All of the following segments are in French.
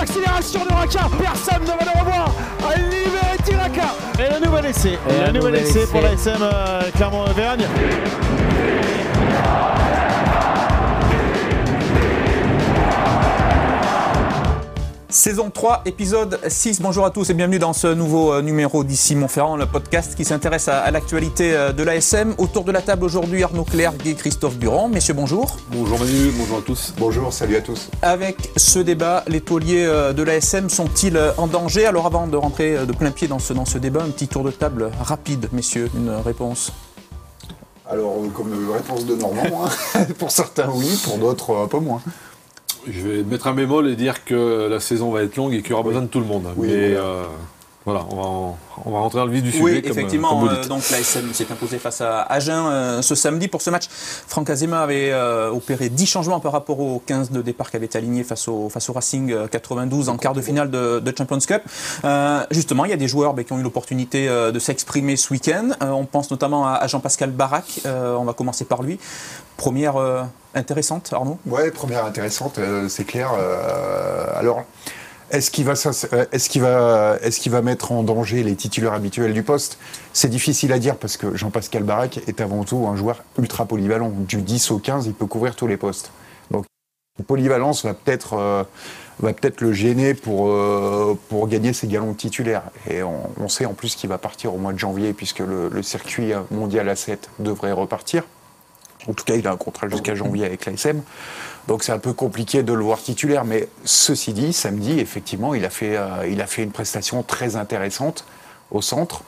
l'accélération de Raka. Personne ne va le revoir. Libéré Tiraka. Et le nouvel essai. Et le nouvel essai pour la SM euh, Clermont-Auvergne. Saison 3, épisode 6. Bonjour à tous et bienvenue dans ce nouveau euh, numéro d'ici Montferrand, le podcast qui s'intéresse à, à l'actualité euh, de l'ASM. Autour de la table aujourd'hui, Arnaud Clerc et Christophe Durand. Messieurs, bonjour. Bonjour Manu, bonjour à tous. Bonjour, salut à tous. Avec ce débat, les tauliers euh, de l'ASM sont-ils en danger? Alors avant de rentrer de plein pied dans ce, dans ce débat, un petit tour de table rapide, messieurs, une réponse. Alors, comme réponse de Normand, hein. pour certains oui, pour d'autres un peu moins. Je vais mettre un bémol et dire que la saison va être longue et qu'il y aura besoin de tout le monde. Oui, Mais voilà. euh, voilà, on va, en- on va rentrer dans le vif du sujet. Oui, comme- effectivement. comme vous euh, donc l'ASM s'est imposé face à Agen euh, ce samedi. Pour ce match, Franck Azema avait euh, opéré 10 changements par rapport aux 15 de départ qui avaient été alignés face au, face au Racing euh, 92 en quart de finale de, de Champions Cup. Euh, justement, il y a des joueurs ben, qui ont eu l'opportunité euh, de s'exprimer ce week-end. Euh, on pense notamment à, à Jean-Pascal Barak. Euh, on va commencer par lui. Première euh, intéressante, Arnaud? Ouais, première intéressante, euh, c'est clair. Euh, alors, est-ce qu'il va, euh, qu'il va, qu'il va mettre en danger les titulaires habituels du poste? C'est difficile à dire parce que Jean-Pascal Barak est avant tout un joueur ultra polyvalent. Du 10 au 15, il peut couvrir tous les postes. Donc, polyvalence va peut-être, euh, peut-être le gêner pour, euh, pour gagner ses galons de titulaire. Et on, on sait en plus qu'il va partir au mois de janvier puisque le, le circuit mondial à 7 devrait repartir. En tout cas, il a un contrat jusqu'à janvier avec l'ASM. Donc c'est un peu compliqué de le voir titulaire. Mais ceci dit, samedi, effectivement, il a fait, euh, il a fait une prestation très intéressante au centre.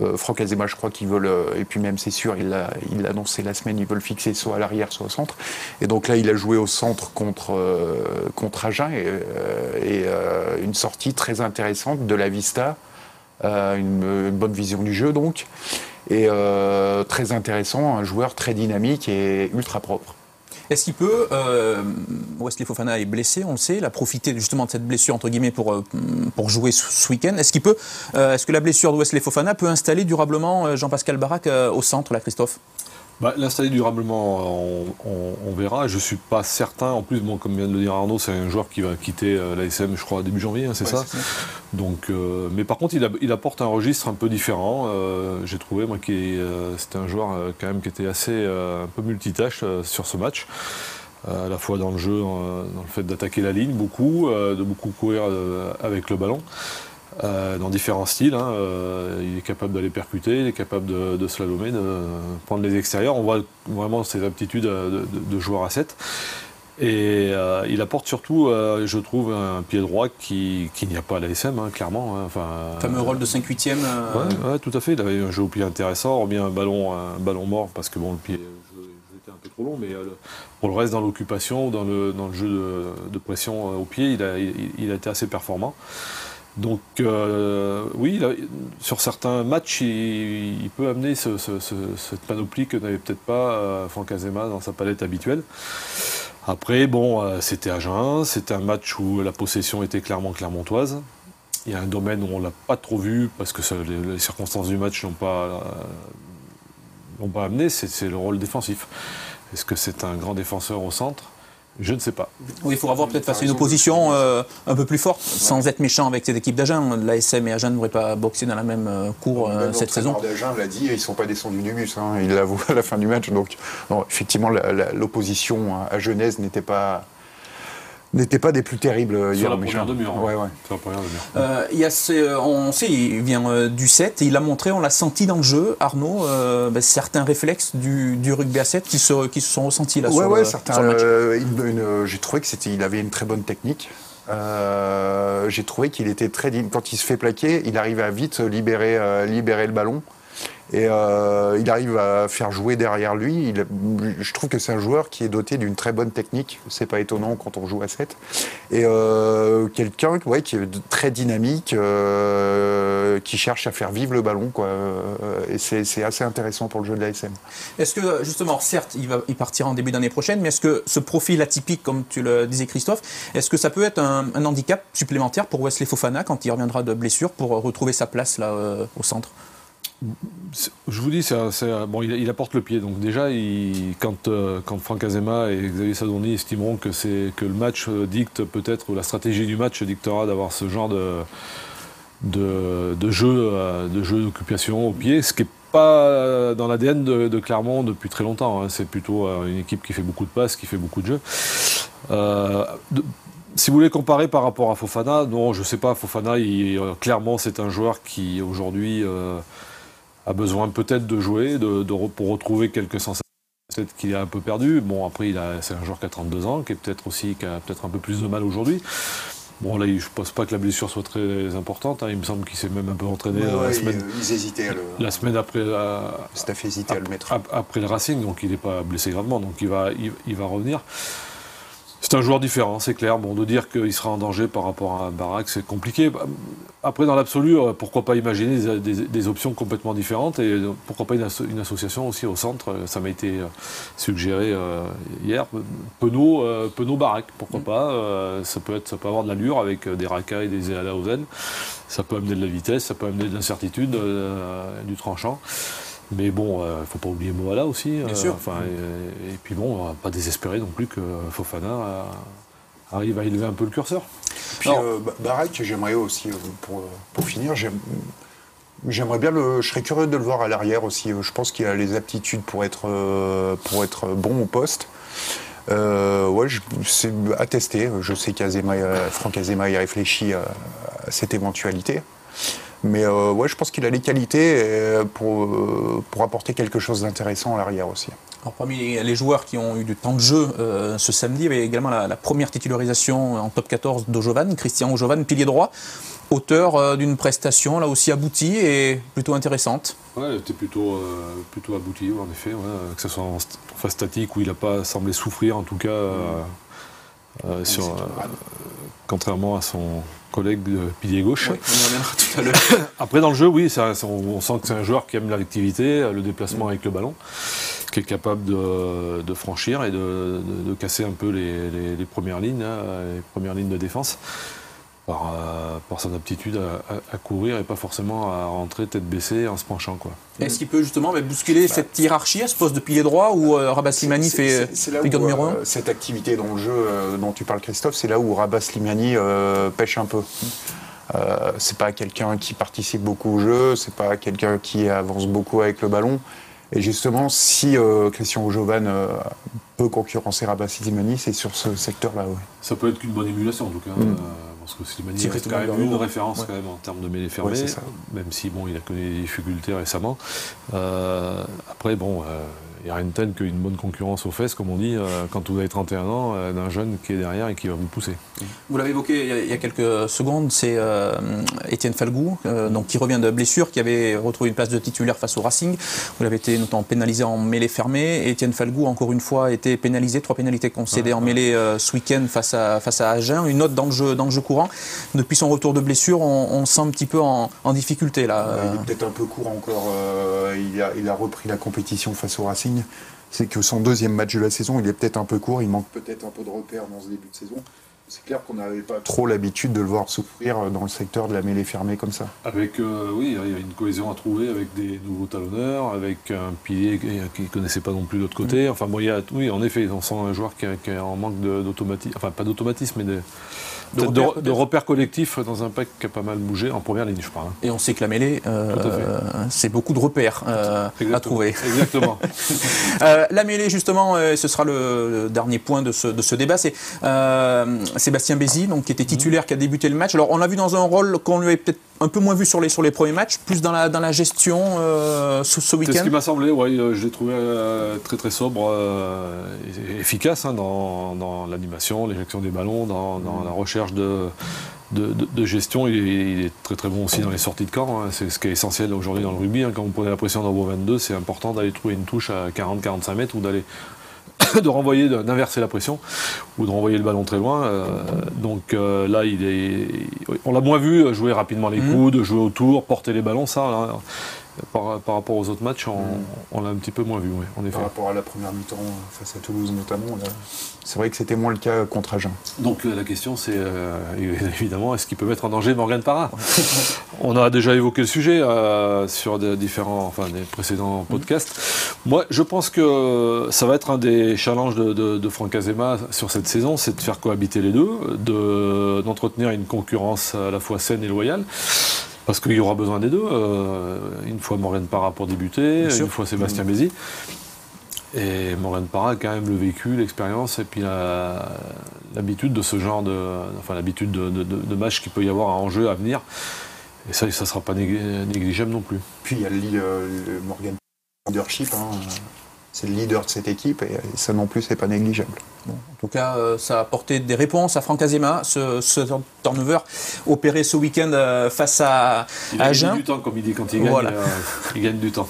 Euh, Franck Azema, je crois qu'ils veulent, euh, et puis même c'est sûr, il l'a il annoncé la semaine, ils veulent fixer soit à l'arrière, soit au centre. Et donc là, il a joué au centre contre, euh, contre Agen et, euh, et, une sortie très intéressante de la Vista, une bonne vision du jeu donc, et euh, très intéressant, un joueur très dynamique et ultra propre. Est-ce qu'il peut, euh, Wesley Fofana est blessé, on le sait, il a profité justement de cette blessure entre guillemets pour, euh, pour jouer ce, week-end. Est-ce qu'il peut, euh, est-ce que la blessure de Wesley Fofana peut installer durablement Jean-Pascal Barak au centre, là, Christophe? Bah, L'installer durablement, on, on- on verra. Je suis pas certain. En plus, bon, comme vient de le dire Arnaud, c'est un joueur qui va quitter euh, l'ASM, je crois, début janvier, hein, c'est ça Donc, euh, mais par contre, il, a- il apporte un registre un peu différent. Euh, J'ai trouvé, moi, que c'était un joueur quand même qui était assez un peu multitâche sur ce match. À la fois dans le jeu, dans le fait d'attaquer la ligne beaucoup, de beaucoup courir avec le ballon. Euh, dans différents styles. hein. Euh, il est capable d'aller percuter, il est capable de, de slalomer, de prendre les extérieurs. On voit vraiment ses aptitudes euh, de, joueur à 7. Et euh, il apporte surtout, euh, je trouve, un pied droit qui- n'y a pas à l'ASM, hein, clairement. hein. Enfin, fameux rôle de 5-8e. euh, Ouais, ouais, tout à fait. Il avait un jeu au pied intéressant, hormis un ballon, un ballon mort, parce que bon, le pied était un peu trop long, mais pour le reste, dans l'occupation, dans le, dans le jeu de, de pression au pied, il a, il, il a été assez performant. Donc, euh, oui, sur certains matchs, il, peut amener ce- ce- ce- cette panoplie que n'avait peut-être pas euh, Franck Azema dans sa palette habituelle. Après, bon, euh, c'était à Jeun, c'était un match où la possession était clairement clermontoise. Il y a un domaine où on l'a pas trop vu parce que les, circonstances du match n'ont pas, pas amené, c'est le rôle défensif. Est-ce que c'est un grand défenseur au centre? Je ne sais pas. Oui, il faudra voir peut-être face à une opposition euh, un peu plus forte, sans être méchant avec cette équipe d'Agen. L'ASM et Agen ne devraient pas boxer dans la même euh, cour euh, Même cette saison. l'entraîneur d'Agen l'a dit, ils ne sont pas descendus du bus. hein. Il l'avoue à la fin du match. Donc, non, effectivement, l'opposition à Genèse n'était pas, n'était pas des plus terribles euh, Sur hier la au première demi-heure. Ouais, ouais. Sur la première demi-heure. Euh, il y a ce- on sait, il vient euh, du 7 et il a montré, on l'a senti dans le jeu, Arnaud, euh, ben, certains réflexes du, du rugby à 7 qui se, qui se sont ressentis là ouais, sur, ouais, le, certains, sur le match. euh, j'ai trouvé que c'était, il avait une très bonne technique. Euh, j'ai trouvé qu'il était très digne. Quand il se fait plaquer, il arrive à vite libérer, euh, libérer le ballon. Et euh, il arrive à faire jouer derrière lui. Je trouve que c'est un joueur qui est doté d'une très bonne technique. C'est pas étonnant quand on joue à 7. Et euh, quelqu'un qui est très dynamique, euh, qui cherche à faire vivre le ballon. Et c'est assez intéressant pour le jeu de l'ASM. Est-ce que, justement, certes, il, partira en début d'année prochaine, mais est-ce que ce profil atypique, comme tu le disais, Christophe, est-ce que ça peut être un, un handicap supplémentaire pour Wesley Fofana quand il reviendra de blessure pour retrouver sa place là, au centre? Je vous dis, bon, il, apporte le pied. Donc déjà, quand, euh, quand Franck Azema et Xavier Sadoni estimeront que, que le match dicte peut-être, ou la stratégie du match dictera d'avoir ce genre de, de, jeu euh, de jeu d'occupation au pied, ce qui n'est pas dans l'ADN de, Clermont depuis très longtemps. Hein. C'est plutôt euh, une équipe qui fait beaucoup de passes, qui fait beaucoup de jeux. si vous voulez comparer par rapport à Fofana, non, je ne sais pas. Fofana, clairement, c'est un joueur qui aujourd'hui a besoin peut-être de jouer, de, pour retrouver quelques sensations peut-être qu'il a un peu perdu. Bon, après, c'est un joueur qui a 32 ans, qui est peut-être aussi qui a peut-être un peu plus de mal aujourd'hui. Bon, là, je ne pense pas que la blessure soit très importante. Hein. Il me semble qu'il s'est même un peu entraîné la semaine. Ils hésitaient à le... La semaine après. La, staff hésitait à le mettre. Après le Racing, donc il n'est pas blessé gravement, donc il va, il va revenir. C'est un joueur différent, c'est clair. Bon, de dire qu'il sera en danger par rapport à Barak, c'est compliqué. Après, dans l'absolu, euh, pourquoi pas imaginer des, options complètement différentes et euh, pourquoi pas une, association aussi au centre Ça m'a été euh, suggéré hier. Penaud, Penaud Barak, pourquoi mm. pas ça peut, être, ça peut avoir de l'allure avec des racailles et des Eala. Ça peut amener de la vitesse, ça peut amener de l'incertitude, du tranchant. Mais bon, il euh, ne faut pas oublier Moala aussi. Bien euh, sûr. Et, puis bon, on va pas désespérer non plus que Fofana arrive à élever un peu le curseur. Puis euh, Barak, j'aimerais aussi, pour, pour finir, J'aimerais bien le. Je serais curieux de le voir à l'arrière aussi. Je pense qu'il a les aptitudes pour être, pour être bon au poste. ouais, c'est à tester. Je sais qu'Azema, Franck Azema y réfléchit à cette éventualité. Mais euh, ouais, je pense qu'il a les qualités euh, pour, euh, pour apporter quelque chose d'intéressant à l'arrière aussi. Alors, parmi les joueurs qui ont eu du temps de jeu ce samedi, il y avait également la, première titularisation en top 14 d'Ojovan, Christian Ojovan, pilier droit, auteur d'une prestation là aussi aboutie et plutôt intéressante. Ouais, elle était plutôt, plutôt aboutie, en effet, que ce soit en phase statique où il n'a pas semblé souffrir, en tout cas, sur, contrairement à son collègue de pilier gauche. Après, dans le jeu, oui, on, sent que c'est un joueur qui aime l'activité, le déplacement avec le ballon, qui est capable de, franchir et de, casser un peu les, premières lignes, hein, les premières lignes de défense. Euh, par, son aptitude à, courir et pas forcément à rentrer tête baissée en se penchant. Quoi. Est-ce qu'il peut justement bousculer bah, cette hiérarchie à ce poste de pilier droit où euh, Rabat Slimani fait figure numéro 1 euh, Cette activité dans le jeu dont tu parles Christophe, c'est là où Rabat Slimani pêche un peu. c'est pas quelqu'un qui participe beaucoup au jeu, c'est pas quelqu'un qui avance beaucoup avec le ballon. Et justement, si Christian Ojovan peut concurrencer Rabat Slimani, c'est sur ce secteur-là. Ça peut être qu'une bonne émulation en tout cas. Mm pense que Slimani reste quand même une référence quand même en termes de mêlée fermée, même si bon, il a connu des difficultés récemment. Euh, après, bon, euh, il n'y a rien de tel qu'une bonne concurrence aux fesses, comme on dit, euh, quand vous avez 31 ans, euh, d'un jeune qui est derrière et qui va vous pousser. Vous l'avez évoqué il y, a, quelques secondes, c'est euh, Étienne Falgou, donc, qui revient de blessure, qui avait retrouvé une place de titulaire face au Racing. Vous l'avez été notamment pénalisé en mêlée fermée. Étienne Falgou, encore une fois, a été pénalisé, trois pénalités concédées en mêlée ce week-end face à, face à Agen, une autre dans le jeu, dans le jeu courant. Depuis son retour de blessure, on, sent un petit peu en, difficulté là. il est peut-être un peu court encore. il, a, il a repris la compétition face au Racing c'est que son deuxième match de la saison, il est peut-être un peu court, il manque peut-être un peu de repères dans ce début de saison. C'est clair qu'on n'avait pas trop l'habitude de le voir souffrir dans le secteur de la mêlée fermée comme ça. Avec, euh, oui, il y a une cohésion à trouver avec des nouveaux talonneurs, avec un pilier qui ne connaissait pas non plus l'autre côté. Mm. Enfin, bon, il y a, oui, en effet, on sent un joueur qui, qui est en manque d'automatisme, enfin pas d'automatisme, mais de, de, repères, collectifs dans un pack qui a pas mal bougé en première ligne, je crois. Hein. Et on sait que la mêlée, euh, c'est beaucoup de repères euh, à trouver. Exactement. Euh, la mêlée, justement, ce sera le, dernier point de ce, de ce débat, c'est Sébastien Bézi, donc, qui était titulaire, qui a débuté le match. Alors, on l'a vu dans un rôle qu'on lui avait peut-être un peu moins vu sur les, sur les premiers matchs, plus dans la, dans la gestion ce, ce week-end. C'est ce qui m'a semblé, oui, je l'ai trouvé très très sobre, et efficace hein, dans, dans l'animation, l'éjection des ballons, dans, dans la recherche de, de, gestion. Il est, très très bon aussi dans les sorties de camp. Hein. C'est ce qui est essentiel aujourd'hui dans le rugby. Hein. Quand vous prenez la pression dans vos 22, c'est important d'aller trouver une touche à 40-45 mètres ou d'aller de renvoyer, d'inverser la pression ou de renvoyer le ballon très loin. donc là, il est, on l'a moins vu jouer rapidement les mmh. coudes, jouer autour, porter les ballons, ça. Par, rapport aux autres matchs, on, l'a un petit peu moins vu, oui, en effet. Par rapport à la première mi-temps face à Toulouse notamment, c'est vrai que c'était moins le cas contre Agen. Donc la question c'est évidemment est-ce qu'il peut mettre en danger Morgan Parra On a déjà évoqué le sujet sur des différents, enfin des précédents mmh. podcasts. Moi, je pense que ça va être un des challenges de, Franck Azema sur cette saison, c'est de faire cohabiter les deux, d'entretenir une concurrence à la fois saine et loyale. Parce qu'il y aura besoin des deux. Euh, une fois Morgan Parra pour débuter, une fois Sébastien mmh. Bézi. Et Morgan Parra a quand même le vécu, l'expérience et puis l'habitude de ce genre de. Enfin, l'habitude de, match qu'il peut y avoir en jeu à venir. Et ça, ça ne sera pas négligeable non plus. Puis il y a le, Morgan leadership. Hein. C'est le leader de cette équipe et ça non plus, c'est pas négligeable. En tout cas, euh, ça a apporté des réponses à Franck Azema, ce, ce turnover opéré ce week-end euh, face à, il gagne du temps, comme il dit quand il gagne, euh, il gagne du temps.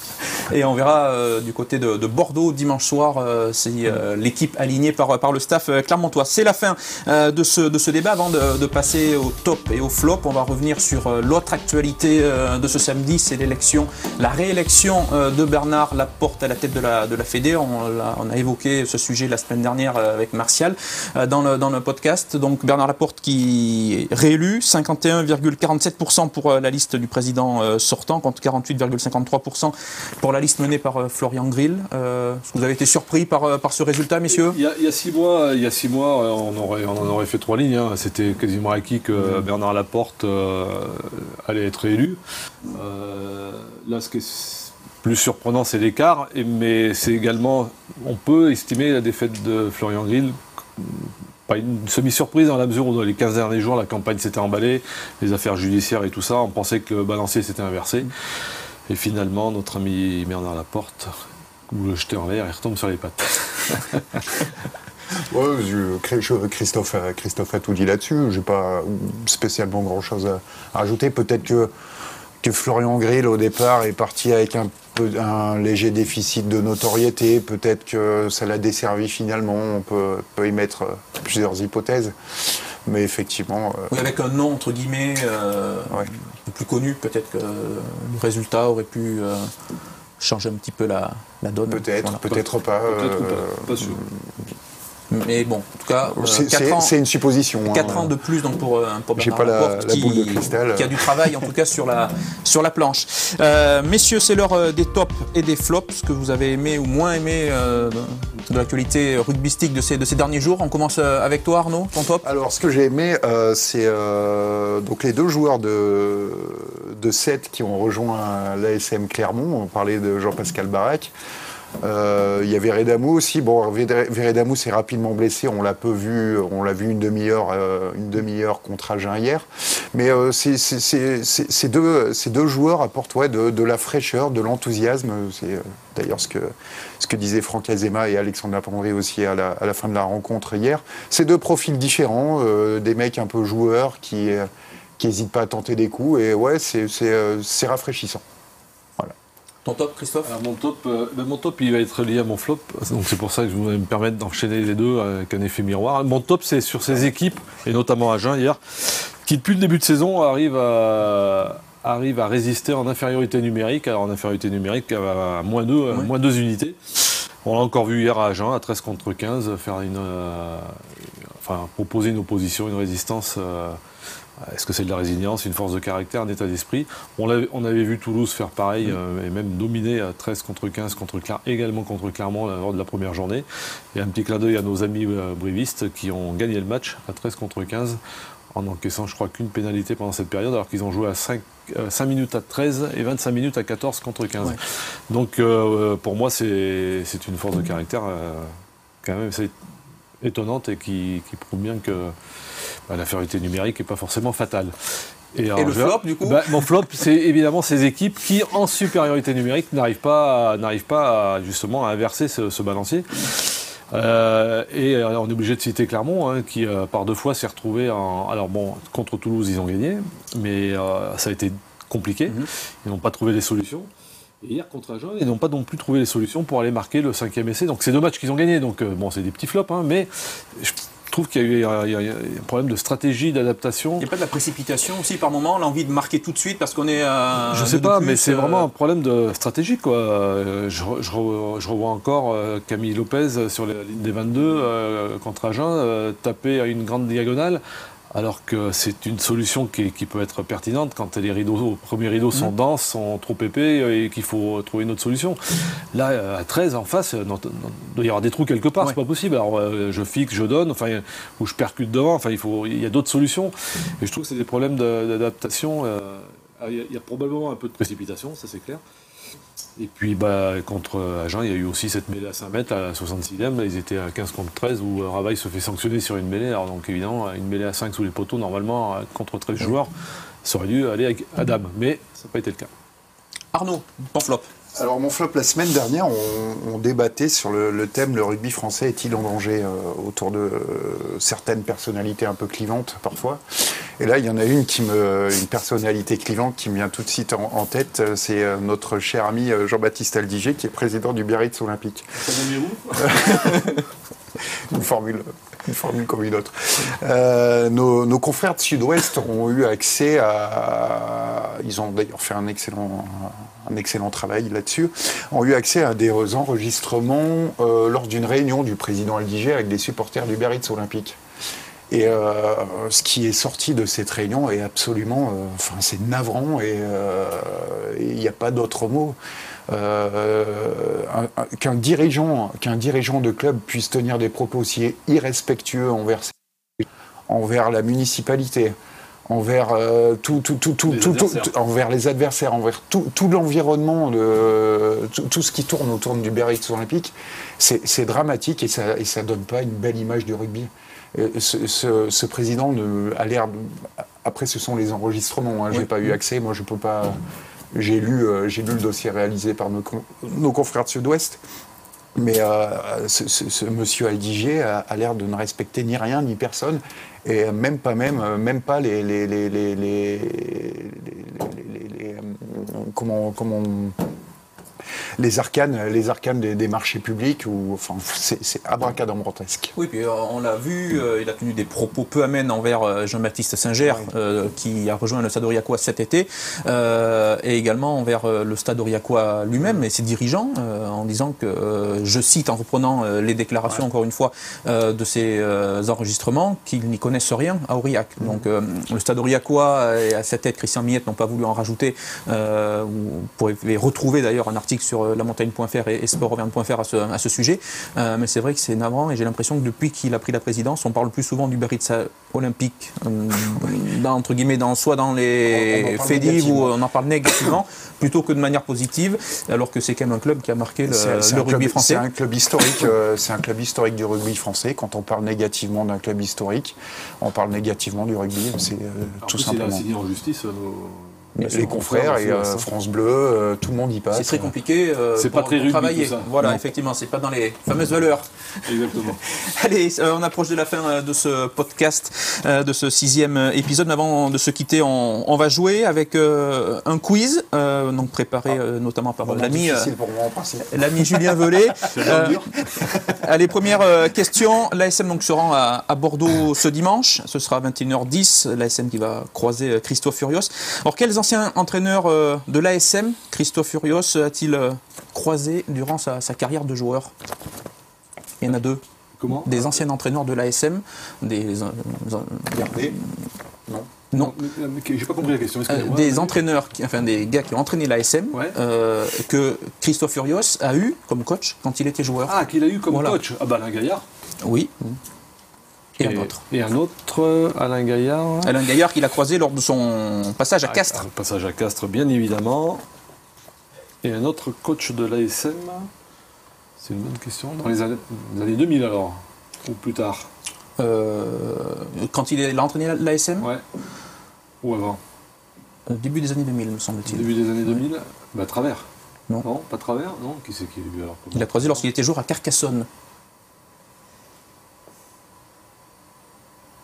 Et on verra du côté de, Bordeaux dimanche soir si l'équipe alignée par, par le staff clermontois. C'est la fin de, ce, de ce débat. Avant de, passer au top et au flop, on va revenir sur l'autre actualité de ce samedi, c'est l'élection, la réélection de Bernard Laporte à la tête de la, de la Fédé. On, on a évoqué ce sujet la semaine dernière avec Martial euh, dans le, dans le podcast. Donc Bernard Laporte qui est réélu, 51,47% pour euh, la liste du président euh, sortant, contre 48,53% pour la liste menée par Florian Grill. Vous avez été surpris par, par ce résultat, messieurs? Il y, a, six mois, il y a six mois on, aurait, on en aurait fait trois lignes. Hein. C'était quasiment acquis que Bernard Laporte allait être réélu. là, ce qui est plus surprenant, c'est l'écart, mais c'est également, on peut estimer la défaite de Florian Grill pas une semi-surprise dans la mesure où dans les 15 derniers jours, la campagne s'était emballée, les affaires judiciaires et tout ça, on pensait que balancier s'était inversé. Et finalement, notre ami Bernard Laporte, vous le jetez en l'air, il retombe sur les pattes. Christophe, Christophe a tout dit là-dessus. Je n'ai pas spécialement grand-chose à, rajouter. Peut-être que, que Florian Grill, au départ, est parti avec un un léger déficit de notoriété, peut-être que ça l'a desservi finalement, on peut, y mettre euh, plusieurs hypothèses. Mais effectivement. Euh, avec un nom, entre guillemets, euh, plus connu, peut-être que le résultat aurait pu changer un petit peu la, donne. Peut-être, peut-être pas. Peut pas sûr. Mais bon, en tout cas, euh, c'est une supposition. 4 hein. ans de plus donc pour, euh, pour Bernard pas la, qui, boule de cristal. qui a du travail en tout cas sur la, sur la planche. Euh, messieurs, c'est l'heure des tops et des flops, ce que vous avez aimé ou moins aimé de l'actualité rugbystique de ces, de ces derniers jours. On commence avec toi Arnaud, ton top Alors ce que j'ai aimé, c'est donc les deux joueurs de, de 7 qui ont rejoint l'ASM Clermont. On parlait de Jean-Pascal Barac. Euh, il y avait Veredamou aussi. Bon, Veredamou s'est rapidement blessé. On l'a peu vu. On l'a vu une demi-heure, euh, une demi-heure contre Agen hier. Mais euh, ces, deux, joueurs apportent ouais, de, la fraîcheur, de l'enthousiasme. C'est d'ailleurs ce que, ce disaient Franck Azema et Alexandre Lapendré aussi à la, à la, fin de la rencontre hier. Ces deux profils différents, des mecs un peu joueurs qui n'hésitent pas à tenter des coups. Et ouais, c'est rafraîchissant. Ton top, Christophe mon, top, euh, ben, mon top, il va être lié à mon flop. Donc c'est pour ça que je voulais me permettre d'enchaîner les deux avec un effet miroir. Mon top, c'est sur ces équipes, et notamment à Jeun hier, qui depuis le début de saison arrivent à, arrive à résister en infériorité numérique. Alors en infériorité numérique, à moins 2 moins deux unités. On l'a encore vu hier à Agen, à 13 contre 15, faire une, euh, enfin, proposer une opposition, une résistance. Euh, est-ce que c'est de la résilience, une force de caractère, un état d'esprit? On, on, avait vu Toulouse faire pareil euh, et même dominer à 13 contre 15 contre également contre Clermont lors de la première journée. Et un petit clin d'œil à nos amis euh, brivistes qui ont gagné le match à 13 contre 15 en encaissant, je crois, qu'une pénalité pendant cette période, alors qu'ils ont joué à 5, 5, euh, minutes à 13 et 25 minutes à 14 contre 15. Donc, pour moi, c'est une force de caractère quand même étonnante et qui, qui prouve bien que bah, l'infériorité numérique n'est pas forcément fatale. Et, le flop, du coup bah, Mon flop, c'est évidemment ces équipes qui, en supériorité numérique, n'arrivent pas, pas à, justement à inverser ce, balancier. Euh, et euh, on est obligé de citer Clermont, hein, qui euh, par deux fois s'est retrouvé en. Alors bon, contre Toulouse, ils ont gagné, mais ça a été compliqué. Mhm. Ils n'ont pas trouvé des solutions. Et hier contre Agen, ils n'ont pas non plus trouvé les solutions pour aller marquer le cinquième essai. Donc c'est deux matchs qu'ils ont gagnés. Donc bon, c'est des petits flops, hein, mais je trouve qu'il y, a eu un problème de stratégie, d'adaptation. Il n'y a pas de la précipitation aussi par moment, l'envie de marquer tout de suite parce qu'on est. Euh, je sais pas, mais c'est vraiment un problème de stratégie. Quoi. Je, je, revois encore Camille Lopez sur les lignes des 22 contre Agen taper à une grande diagonale alors que c'est une solution qui, peut être pertinente quand les rideaux, premiers rideaux sont mmh. denses, sont trop épais et qu'il faut trouver une autre solution. Là, euh, à 13 en face, il doit y avoir des trous quelque part, c'est pas possible. Alors euh, je fixe, je donne, enfin, ou je percute devant, enfin, il, faut, il y a d'autres solutions. Et je trouve que c'est des problèmes d'adaptation. Euh, il y a probablement un peu de précipitation, ça c'est clair. Et puis bah, contre Agen, il y a eu aussi cette mêlée à 5 mètres à la 66e. Ils étaient à 15 contre 13 où euh, Ravaille se fait sanctionner sur une mêlée. Alors donc évidemment, une mêlée à 5 sous les poteaux, normalement, euh, contre 13 joueurs, ça aurait dû aller avec Adam. Mais ça n'a pas été le cas. Arnaud, ton flop alors mon flop, la semaine dernière, on, débattait sur le, thème le rugby français est-il en danger euh, autour de certaines personnalités un peu clivantes parfois. Et là, il y en a une qui me, une personnalité clivante qui me vient tout de suite en, tête, c'est euh, notre cher ami euh, Jean-Baptiste Aldiger, qui est président du Biarritz Olympique. une formule, une formule comme une autre. Euh, nos, confrères de Sud-Ouest ont eu accès à, ils ont d'ailleurs fait un excellent, un excellent travail là-dessus, ont eu accès à des enregistrements lors d'une réunion du président Aldiger avec des supporters du Biarritz Olympique. Et euh, ce qui est sorti de cette réunion est absolument, euh, enfin c'est navrant et euh, il n'y a pas d'autre mot. Qu'un dirigeant, qu'un dirigeant de club puisse tenir des propos aussi irrespectueux envers, envers la municipalité, envers tout, tout, tout, tout, envers les adversaires, envers tout, l'environnement, de, tout, ce qui tourne autour du Biarritz Olympique, c'est dramatique et ça ne ça donne pas une belle image du rugby. Euh, ce, président ne, a l'air. Après, ce sont les enregistrements. Hein, J'ai pas eu accès. Moi, je peux pas. J'ai lu, euh, le dossier réalisé par nos, confrères de Sud-Ouest. Mais euh, ce, monsieur Aldiger a, l'air de ne respecter ni rien ni personne, et même pas même, même pas les, les comment, comment les arcanes, les arcanes des, marchés publics, ou enfin, c'est abracadabrantesque. Oui, puis euh, on l'a vu, euh, il a tenu des propos peu amènes envers euh, Jean-Baptiste Singer, qui a rejoint le Stade Aurillacois cet été, et également envers le Stade Aurillacois lui-même et ses dirigeants, en disant que, je cite en reprenant les déclarations encore une fois de ces enregistrements, qu'ils n'y connaissent rien à Aurillac. Mm. Donc le Stade Aurillacois et à sa tête Christian Millette n'ont pas voulu en rajouter. vous pourrez retrouver d'ailleurs un article sur euh, la montagne.fr et, et sportauvergne.fr à ce, à ce sujet. Euh, mais c'est vrai que c'est navrant et j'ai l'impression que depuis qu'il a pris la présidence, on parle plus souvent du Biarritz olympique, euh, dans, entre guillemets, dans, soit dans les faits ou on en parle négativement, plutôt que de manière positive, alors que c'est quand même un club qui a marqué le, rugby français. C'est un club historique, c'est un club historique du rugby français. Quand on parle négativement d'un club historique, on parle négativement du rugby. C'est tout simplement. Signé en justice les confrères et euh, France Bleu, euh, tout le monde y passe. C'est très compliqué euh, c'est pas très travailler. Voilà, effectivement, c'est pas dans les fameuses valeurs. Exactement. Allez, on approche de la fin de ce podcast, de ce sixième épisode. Mais avant de se quitter, on, va jouer avec un quiz, donc préparé ah. notamment par l'ami l'ami Julien Velay. allez, première question. L'ASM donc se rend à, à, Bordeaux ce dimanche. Ce sera à 21h10. L'ASM qui va croiser Christophe Furios. Alors, quels ancien entraîneur euh, de l'ASM, Christophe Furios, a-t-il euh, croisé durant sa, carrière de joueur? Il y en a deux. Comment? Des anciens entraîneurs de l'ASM, des. Euh, non. Non. J'ai pas compris la question. des entraîneurs, enfin des gars qui ont entraîné l'ASM, que Christophe Furios a eu comme coach quand il était joueur. Ah, qu'il a eu comme coach Ah bah Alain Gaillard Oui. Et, un autre. Et un autre, Alain Gaillard. Alain Gaillard qu'il a croisé lors de son passage à ah, Castres. passage à Castres, bien évidemment. Et un autre coach de l'ASM. C'est une bonne question. Dans les années, 2000 alors Ou plus tard euh, Quand il a entraîné l'ASM Ouais. Ou avant euh, Début des années 2000, me semble-t-il. Début des années 2000 Bah, Travers. Non. Non, pas Travers Non? Qui c'est qui a eu alors Il a croisé lorsqu'il était joueur à Carcassonne.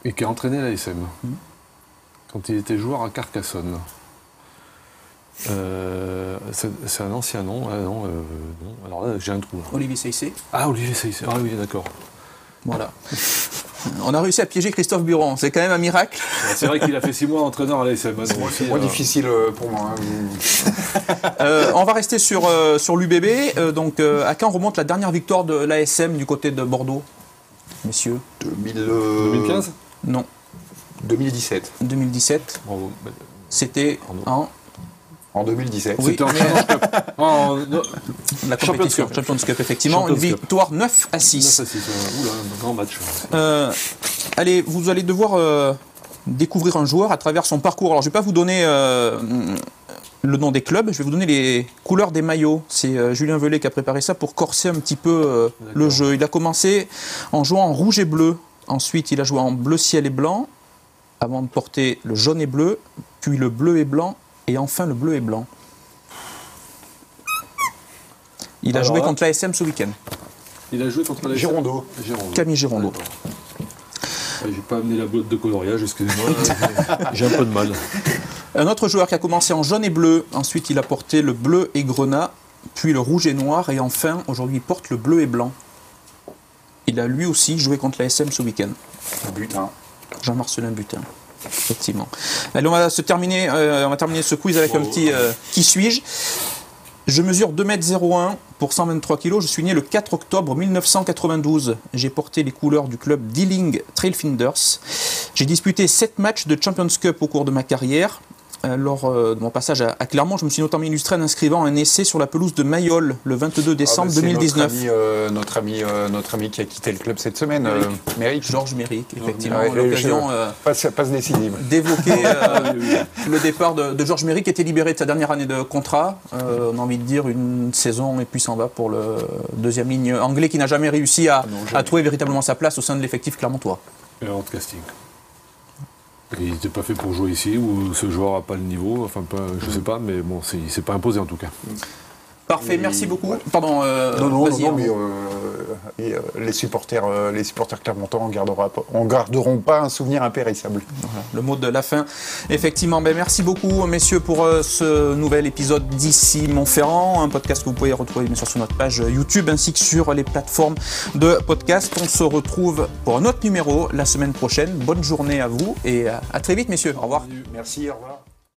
Et qui a entraîné l'ASM. Quand il était joueur à Carcassonne. Euh, c'est un ancien nom. Ah, non, euh, non. Alors là, j'ai un trou. Olivier Seissé. Ah, Olivier Seissé. Ah oui, d'accord. Voilà. On a réussi à piéger Christophe Buron, c'est quand même un miracle. C'est vrai qu'il a fait six mois d'entraîneur à l'ASM. C'est moins difficile pour moi. Hein. euh, on va rester sur, euh, sur l'UBB. Euh, donc, euh, à quand remonte la dernière victoire de l'ASM du côté de Bordeaux, messieurs? 2000, 2015 Non. 2017. 2017. Bravo. C'était en en 2017. Oui, C'était en Champions Cup. En, no, la compétition Cup. Champions Cup, effectivement. Champions une Cup. victoire 9 à 6. 9 à 6. euh, Oula, un grand match. Euh, allez, vous allez devoir euh, découvrir un joueur à travers son parcours. Alors, je ne vais pas vous donner euh, le nom des clubs, je vais vous donner les couleurs des maillots. C'est euh, Julien Velay qui a préparé ça pour corser un petit peu euh, le jeu. Il a commencé en jouant en rouge et bleu. Ensuite, il a joué en bleu ciel et blanc, avant de porter le jaune et bleu, puis le bleu et blanc, et enfin le bleu et blanc. Il a Alors joué là- contre l'ASM ce week-end. Il a joué contre l'ASM. Girondeau. Girondeau. Camille Girondeau. Ouais, J'ai pas amené la boîte de coloriage, excusez-moi. J'ai un peu de mal. Un autre joueur qui a commencé en jaune et bleu, ensuite il a porté le bleu et grenat, puis le rouge et noir, et enfin aujourd'hui il porte le bleu et blanc. Il a lui aussi joué contre l'ASM ce week-end. Butin. Jean-Marcelin Butin. Effectivement. Allez, on va se terminer, euh, on va terminer ce quiz avec un petit euh, qui suis-je? Je mesure 2m01 pour 123 kg. Je suis né le 4 octobre 1992. J'ai porté les couleurs du club Dealing Trailfinders. J'ai disputé 7 matchs de Champions Cup au cours de ma carrière. Euh, Lors euh, de mon passage à, Clermont, je me suis notamment illustré en inscrivant un essai sur la pelouse de Mayol le 22 décembre Ah bah, c'est 2019. Notre ami, euh, notre, ami, euh, notre ami qui a quitté le club cette semaine, euh, Méric. Georges Méric, effectivement, Ouais, l'occasion je- euh, Passe, passe décisive. d'évoquer euh, le départ de, de Georges Méry qui était libéré de sa dernière année de contrat. Euh, on a envie de dire une saison et puis s'en va pour le deuxième ligne anglais qui n'a jamais réussi à, Non, jamais. à trouver véritablement sa place au sein de l'effectif clermontois. Casting. Il n'était pas fait pour jouer ici, ou ce joueur n'a pas le niveau, enfin, je sais pas, mais bon, il s'est pas imposé en tout cas. Parfait, merci beaucoup. ouais. Pardon, euh, Non, non, non, hein. mais euh, et, euh, les supporters, euh, les supporters clermontois en gardera pas- en garderont pas un souvenir impérissable. Voilà, le mot de la fin. Effectivement, ben merci beaucoup, messieurs, pour ce nouvel épisode d'ici Montferrand, un podcast que vous pouvez retrouver bien sûr sur notre page YouTube ainsi que sur les plateformes de podcast. On se retrouve pour un autre numéro la semaine prochaine. Bonne journée à vous et à très vite, messieurs. Au revoir. Merci, au revoir.